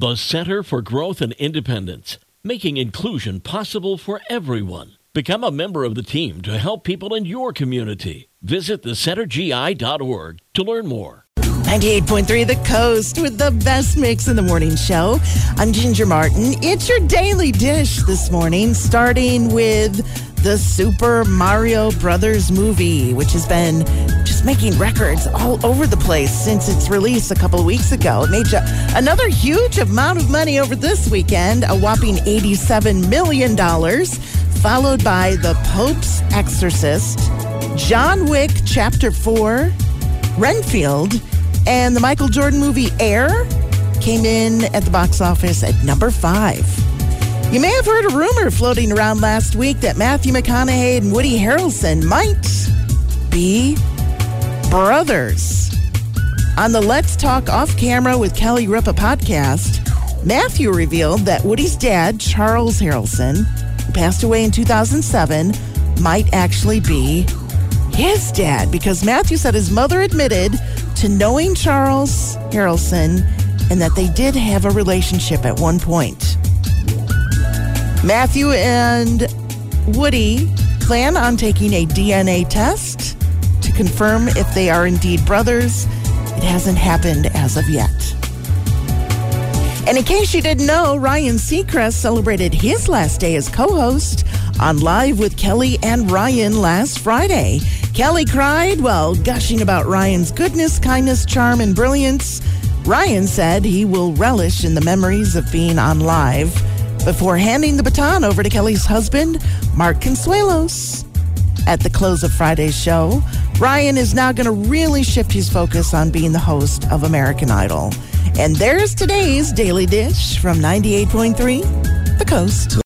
The Center for Growth and Independence, making inclusion possible for everyone. Become a member of the team to help people in your community. Visit thecentergi.org to learn more. 98.3 The Coast with the best mix in the morning show. I'm Ginger Martin. It's your daily dish this morning, starting with the Super Mario Brothers movie, which has been just making records all over the place since its release a couple of weeks ago. It made another huge amount of money over this weekend, a whopping $87 million, followed by The Pope's Exorcist, John Wick Chapter 4, Renfield, and the Michael Jordan movie Air came in at the box office at number five. You may have heard a rumor floating around last week that Matthew McConaughey and Woody Harrelson might be brothers. On the Let's Talk Off Camera with Kelly Ripa podcast, Matthew revealed that Woody's dad, Charles Harrelson, who passed away in 2007, might actually be his dad because Matthew said his mother admitted to knowing Charles Harrelson and that they did have a relationship at one point. Matthew and Woody plan on taking a DNA test to confirm if they are indeed brothers. It hasn't happened as of yet. And in case you didn't know, Ryan Seacrest celebrated his last day as co host on Live with Kelly and Ryan last Friday. Kelly cried while gushing about Ryan's goodness, kindness, charm, and brilliance. Ryan said he will relish in the memories of being on Live before handing the baton over to Kelly's husband, Mark Consuelos. At the close of Friday's show, Ryan is now going to really shift his focus on being the host of American Idol. And there's today's Daily Dish from 98.3 The Coast.